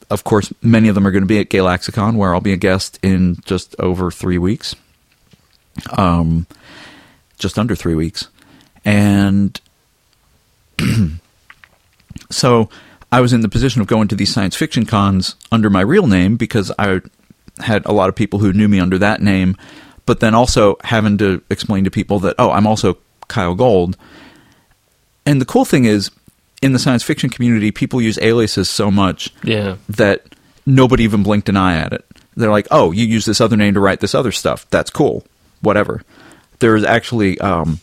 Of course, many of them are going to be at Gaylaxicon, where I'll be a guest in just over three weeks. Um, just under three weeks, and [CLEARS THROAT] so I was in the position of going to these science fiction cons under my real name because I had a lot of people who knew me under that name, but then also having to explain to people that, oh, I'm also Kyell Gold. And the cool thing is, in the science fiction community, people use aliases so much Yeah. that nobody even blinked an eye at it. They're like, oh, you use this other name to write this other stuff. That's cool. Whatever. There's actually, um,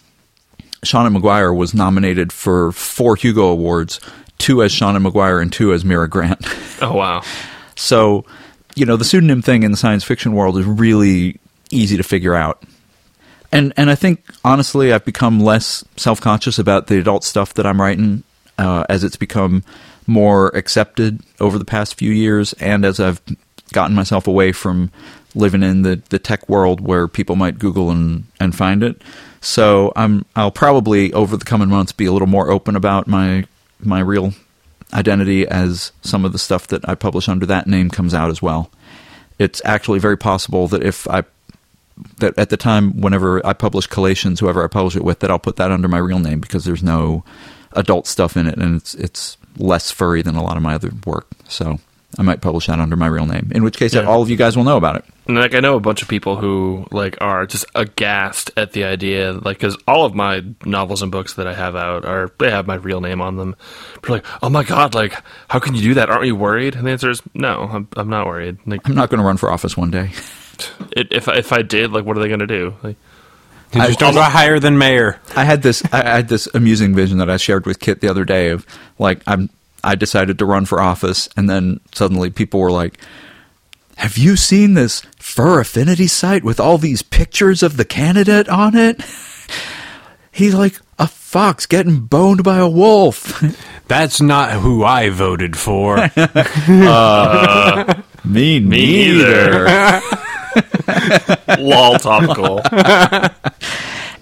Seanan McGuire was nominated for four Hugo Awards, two as Seanan McGuire and two as Mira Grant. [LAUGHS] Oh wow. So, you know, the pseudonym thing in the science fiction world is really easy to figure out. And and I think honestly, I've become less self conscious about the adult stuff that I'm writing uh, as it's become more accepted over the past few years, and as I've gotten myself away from living in the, the tech world where people might Google and, and find it. So I'm I'll probably over the coming months be a little more open about my my real identity as some of the stuff that I publish under that name comes out as well. It's actually very possible that if I that at the time whenever I publish collations, whoever I publish it with, that I'll put that under my real name because there's no adult stuff in it and it's it's less furry than a lot of my other work. So I might publish that under my real name. In which case Yeah. all of you guys will know about it. And like I know a bunch of people who like are just aghast at the idea, like because all of my novels and books that I have out are they have my real name on them. They're like, oh my god, like how can you do that? Aren't you worried? And the answer is no, I'm I'm not worried. Like I'm not going to run for office one day. it, if I- if I did, like what are they gonna do? Like You just don't go higher than mayor. I had this I had this amusing vision that I shared with Kit the other day of like I'm I decided to run for office and then suddenly people were like have you seen this fur affinity site with all these pictures of the candidate on it? [LAUGHS] He's like a fox getting boned by a wolf. [LAUGHS] That's not who I voted for. [LAUGHS] Uh, me, me either. [LAUGHS] Lol, topical. [LAUGHS]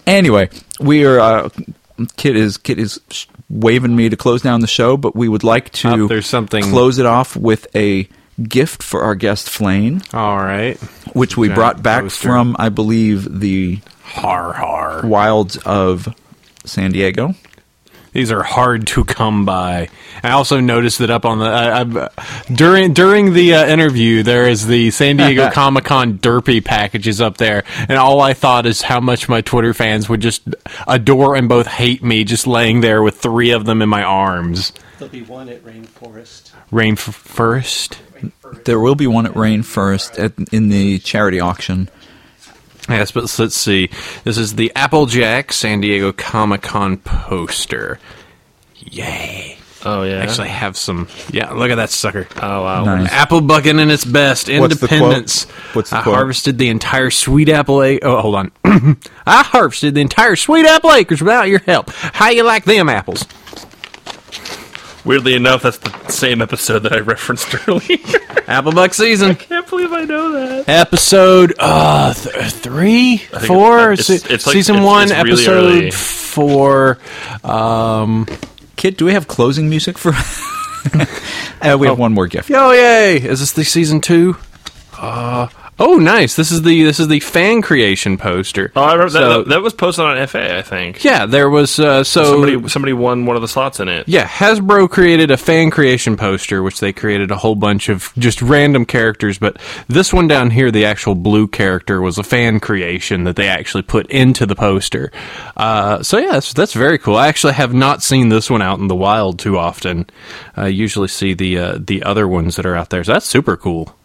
Anyway, we are. Uh, Kit is Kit is waving me to close down the show, but we would like to Oh, there's something- close it off with a gift for our guest Flane, All right. which we Giant brought back poster. from, I believe, the Har har. wilds of San Diego. These are hard to come by. I also noticed that up on the I, I, during during the uh, interview, there is the San Diego [LAUGHS] Comic Con Derpy packages up there, and all I thought is how much my Twitter fans would just adore and both hate me, just laying there with three of them in my arms. There'll be one at Rainforest. Rainforest. f- There will be one at Rainforest at, in the charity auction. Yes, but let's see. This is the Applejack San Diego Comic Con poster. Yay! Oh yeah. Actually, I have some. Yeah, look at that sucker. oh wow. Nice. Apple bucking in its best. Independence. What's the quote? Independence. What's the I quote? harvested the entire sweet apple acre. Oh, hold on. [CLEARS THROAT] I harvested the entire sweet apple acres without your help. How you like them apples? Weirdly enough, that's the same episode that I referenced [LAUGHS] earlier. Apple buck season. I can't believe I know that. Episode uh th- three, four, it's- Se- it's like- season it's- one, it's really episode early. four. Um, Kit, do we have closing music for? [LAUGHS] uh, we have one more gift. oh yay! Is this the season two? Uh, Oh, nice! This is the this is the fan creation poster. Oh, I remember So- that, that was posted on FA, I think. Yeah, there was uh, so Somebody somebody won one of the slots in it. Yeah, Hasbro created a fan creation poster, which they created a whole bunch of just random characters. But this one down here, the actual blue character, was a fan creation that they actually put into the poster. Uh, so yeah, that's, that's very cool. I actually have not seen this one out in the wild too often. I usually see the uh, the other ones that are out there. So that's super cool.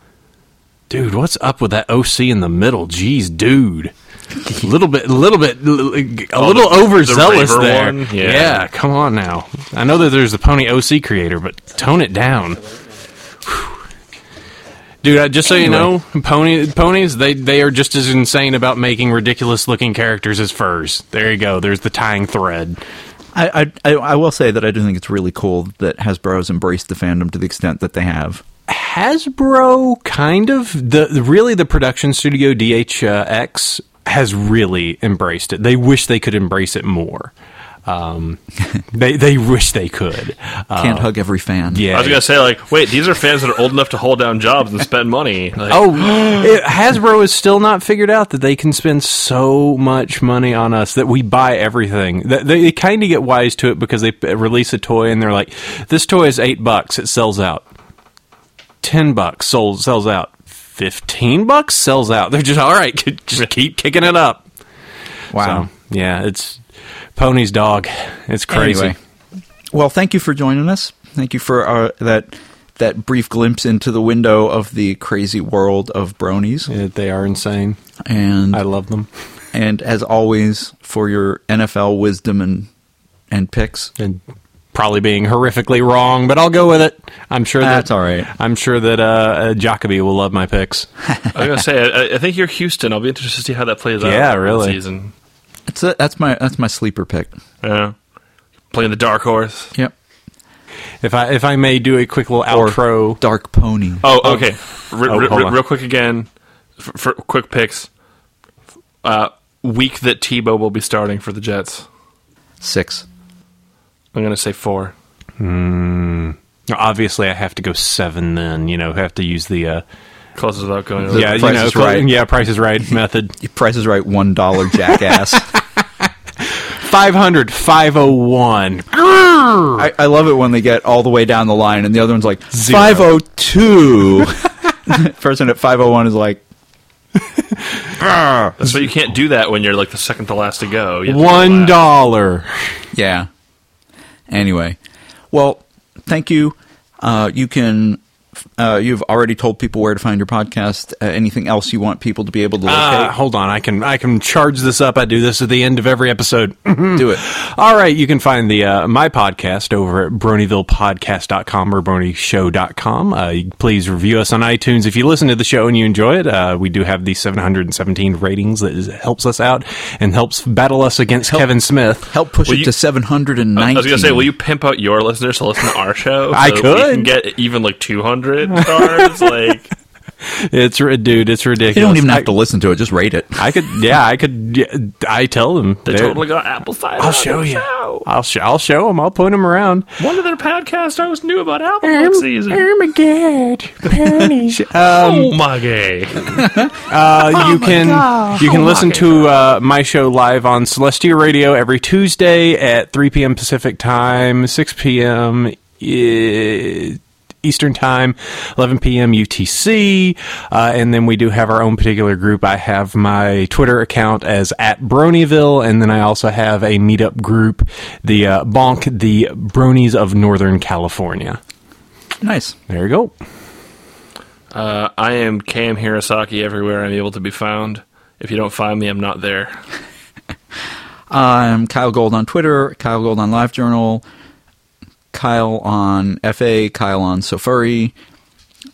Dude, what's up with that OC in the middle? Jeez, dude. A little bit, a little bit, a Oh, little the- overzealous the there. one? Yeah. yeah, come on now. I know that there's the Pony OC creator, but tone it down. Whew. Dude, just so you know, pony ponies they they are just as insane about making ridiculous looking characters as furs. There you go. There's the tying thread. I, I, I I will say that I do think it's really cool that Hasbro has embraced the fandom to the extent that they have. Hasbro kind of the, the really the production studio DHX has really embraced it. They wish they could embrace it more. Um, [LAUGHS] they they wish they could. Uh, Can't hug every fan. yeah. I was gonna say like, wait, these are fans that are old enough to hold down jobs and spend money. [LAUGHS] Like, Oh, [GASPS] it, Hasbro has still not figured out that they can spend so much money on us that we buy everything. They, they kind of get wise to it because they release a toy and they're like, "This toy is eight bucks, it sells out. Ten bucks sold sells out. Fifteen bucks sells out. [LAUGHS] They're just all right. [LAUGHS] Just keep kicking it up. Wow. So, yeah, it's Pony's dog. It's crazy. Anyway, well, thank you for joining us. Thank you for uh, that that brief glimpse into the window of the crazy world of bronies. Yeah, they are insane. And I love them. and as always, for your NFL wisdom and and picks. and probably being horrifically wrong, but I'll go with it. I'm sure That's that, all right. I'm sure that uh, uh, Jacoby will love my picks. [LAUGHS] I was gonna say, I, I think you're Houston. I'll be interested to see how that plays out. Yeah, really. Season. That's a, that's my that's my sleeper pick. Yeah. Playing the dark horse. Yep. If I if I may do a quick little Or outro, Dark Pony. Oh, okay. Re- Oh, re- hold real quick again, for, for quick picks. Uh, week that Tebow will be starting for the Jets. Six. I'm gonna say four. obviously I have to go seven. Then you know have to use the uh, Closes without going. The over. yeah you know is cl- Right. yeah Price is Right [LAUGHS] method. Price is right. One dollar, jackass. [LAUGHS] 500, 501. I, I love it when they get all the way down the line, and the other one's like Zero. five oh two. [LAUGHS] Person at five oh one is like That's why you can't do that when you're like the second to last to go. You to go One Yeah. Anyway, well, thank you. Uh, you can. Uh, you've already told people where to find your podcast. Uh, anything else you want people to be able to locate? Uh, hold on, I can I can charge this up. I do this at the end of every episode. [LAUGHS] Do it. All right, you can find the uh, my podcast over at bronyvillepodcast.com or bronyshow.com. Uh, you- please review us on iTunes if you listen to the show and you enjoy it. Uh, we do have the 717 ratings that is, helps us out and helps battle us against Kevin Smith. Help push Will it you- to seven hundred and I was gonna say, will you pimp out your listeners to listen to our show? [LAUGHS] I could. We can get even like 200 stars. like, [LAUGHS] It's ri- dude, it's ridiculous. You don't even I, have to listen to it; just rate it. I could, yeah, I could. yeah, I tell them they totally got apple cider. I'll show you. show. I'll sh- I'll show them. I'll point them around. One of their podcasts I was new about apple next season. Oh my god, ponies. um, oh my gay. [LAUGHS] Uh, you can you can listen to uh, my show live on Celestia Radio every Tuesday at 3 p.m. Pacific time, 6 p.m. Eastern time, 11 p.m. UTC, uh, and then we do have our own particular group. I have my Twitter account as at Bronyville, and then I also have a meetup group, the uh, Bonk, the Bronies of Northern California. Nice. There you go. Uh, I am Cam Hirosaki everywhere I'm able to be found. If you don't find me, I'm not there. [LAUGHS] I'm Kyell Gold on Twitter, Kyell Gold on LiveJournal, Kyell on FA, Kyell on SoFurry,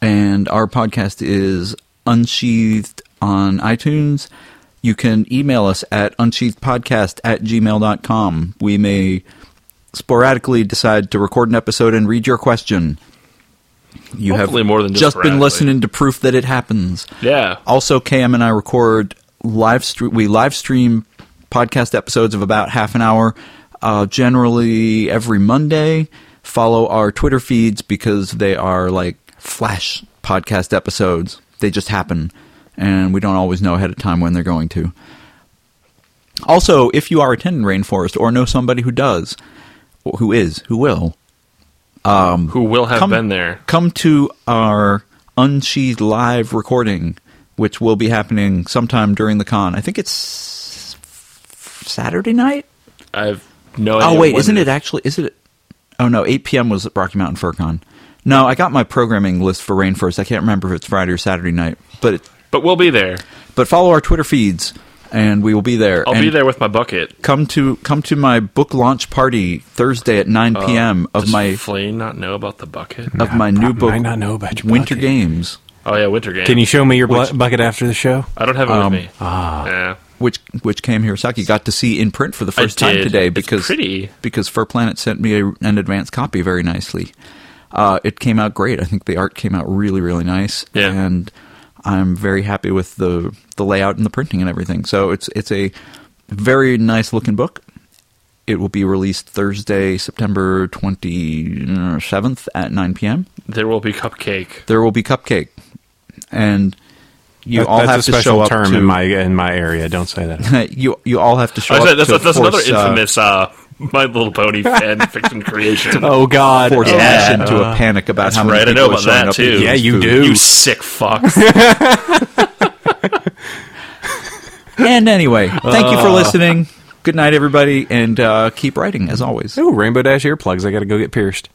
and our podcast is Unsheathed on iTunes. You can email us at unsheathedpodcast at gmail.com. We may sporadically decide to record an episode and read your question. You Hopefully have more than just just been listening to proof that it happens. Yeah. Also, KM and I record live stream. We live stream podcast episodes of about half an hour, uh, generally every Monday. Follow our Twitter feeds because they are like flash podcast episodes. They just happen, and we don't always know ahead of time when they're going to. Also, if you are attending Rainforest or know somebody who does, who is, who will, um, Who will have come, been there? Come to our Unsheathed live recording, which will be happening sometime during the con. I think it's Saturday night. I've no oh, idea. Oh wait, isn't it actually? Is it? Oh no, 8 p.m. was at Rocky Mountain FurCon. No, I got my programming list for Rainforest. I can't remember if it's Friday or Saturday night, but it, But we'll be there. but follow our Twitter feeds, and we will be there. I'll And be there with my bucket. Come to come to my book launch party Thursday at 9 p.m. of Does my Flane not know about the bucket? of my new book, might not know about your Winter bucket. Games. Oh yeah, winter game. Can you show me your bu- bucket after the show? I don't have it Um, with me. Yeah. Which which Cam Hirosaki got to see in print for the first time today It's because pretty. because FurPlanet sent me a, an advance copy very nicely. Uh, it came out great. I think the art came out really really nice, Yeah. and I'm very happy with the the layout and the printing and everything. So it's it's a very nice looking book. It will be released Thursday, September 27th at 9 p.m. There will be cupcake. There will be cupcake, and you That- all that's have a to special show up term to in my in my area. Don't say that. [LAUGHS] you you all have to show I up said, that's to that's another force, uh, infamous uh, My Little Pony fan [LAUGHS] fiction creation. oh God! force Yeah. Ash into a panic about That's how many right, I know about showing that, up to too. Yeah, you food. do. You sick fucks. [LAUGHS] And anyway, thank you for Uh. listening. Good night, everybody, and uh, keep writing as always. Ooh, Rainbow Dash earplugs. I got to go get pierced.